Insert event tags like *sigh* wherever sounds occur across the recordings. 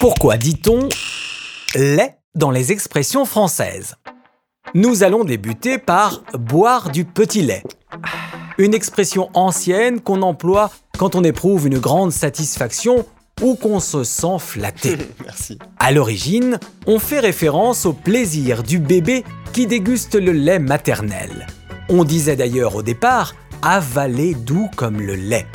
Pourquoi dit-on lait dans les expressions françaises? Nous allons débuter par boire du petit lait. Une expression ancienne qu'on emploie quand on éprouve une grande satisfaction ou qu'on se sent flatté. *laughs* Merci. À l'origine, on fait référence au plaisir du bébé qui déguste le lait maternel. On disait d'ailleurs au départ avaler doux comme le lait.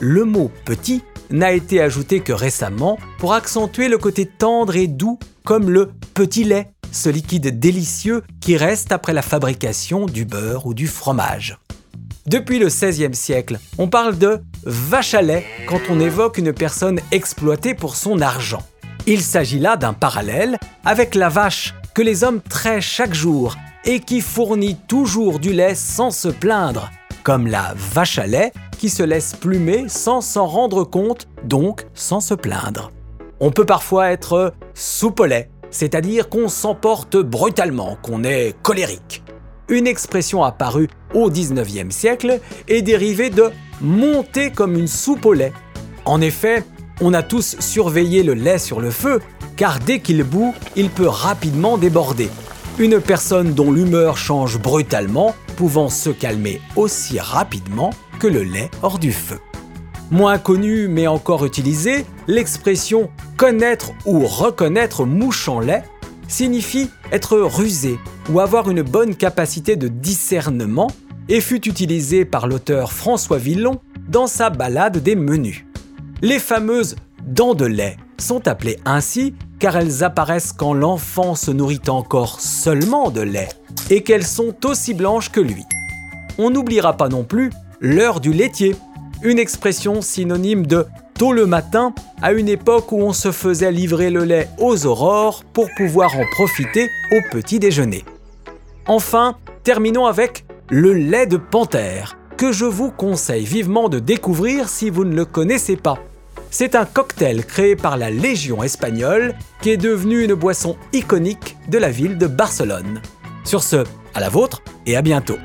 Le mot petit n'a été ajouté que récemment pour accentuer le côté tendre et doux comme le petit lait, ce liquide délicieux qui reste après la fabrication du beurre ou du fromage. Depuis le XVIe siècle, on parle de vache à lait quand on évoque une personne exploitée pour son argent. Il s'agit là d'un parallèle avec la vache que les hommes traient chaque jour et qui fournit toujours du lait sans se plaindre, comme la vache à lait qui se laisse plumer sans s'en rendre compte, donc sans se plaindre. On peut parfois être soupe lait, c'est-à-dire qu'on s'emporte brutalement, qu'on est colérique. Une expression apparue au 19e siècle est dérivée de monter comme une soupe au lait. En effet, on a tous surveillé le lait sur le feu, car dès qu'il bout, il peut rapidement déborder. Une personne dont l'humeur change brutalement, pouvant se calmer aussi rapidement que le lait hors du feu. Moins connue mais encore utilisée, l'expression connaître ou reconnaître mouche en lait signifie être rusé ou avoir une bonne capacité de discernement et fut utilisée par l'auteur François Villon dans sa Ballade des menus. Les fameuses dents de lait sont appelées ainsi car elles apparaissent quand l'enfant se nourrit encore seulement de lait et qu'elles sont aussi blanches que lui. On n'oubliera pas non plus l'heure du laitier, une expression synonyme de tôt le matin à une époque où on se faisait livrer le lait aux aurores pour pouvoir en profiter au petit déjeuner. Enfin, terminons avec le lait de panthère, que je vous conseille vivement de découvrir si vous ne le connaissez pas. C'est un cocktail créé par la Légion espagnole qui est devenu une boisson iconique de la ville de Barcelone. Sur ce, à la vôtre et à bientôt.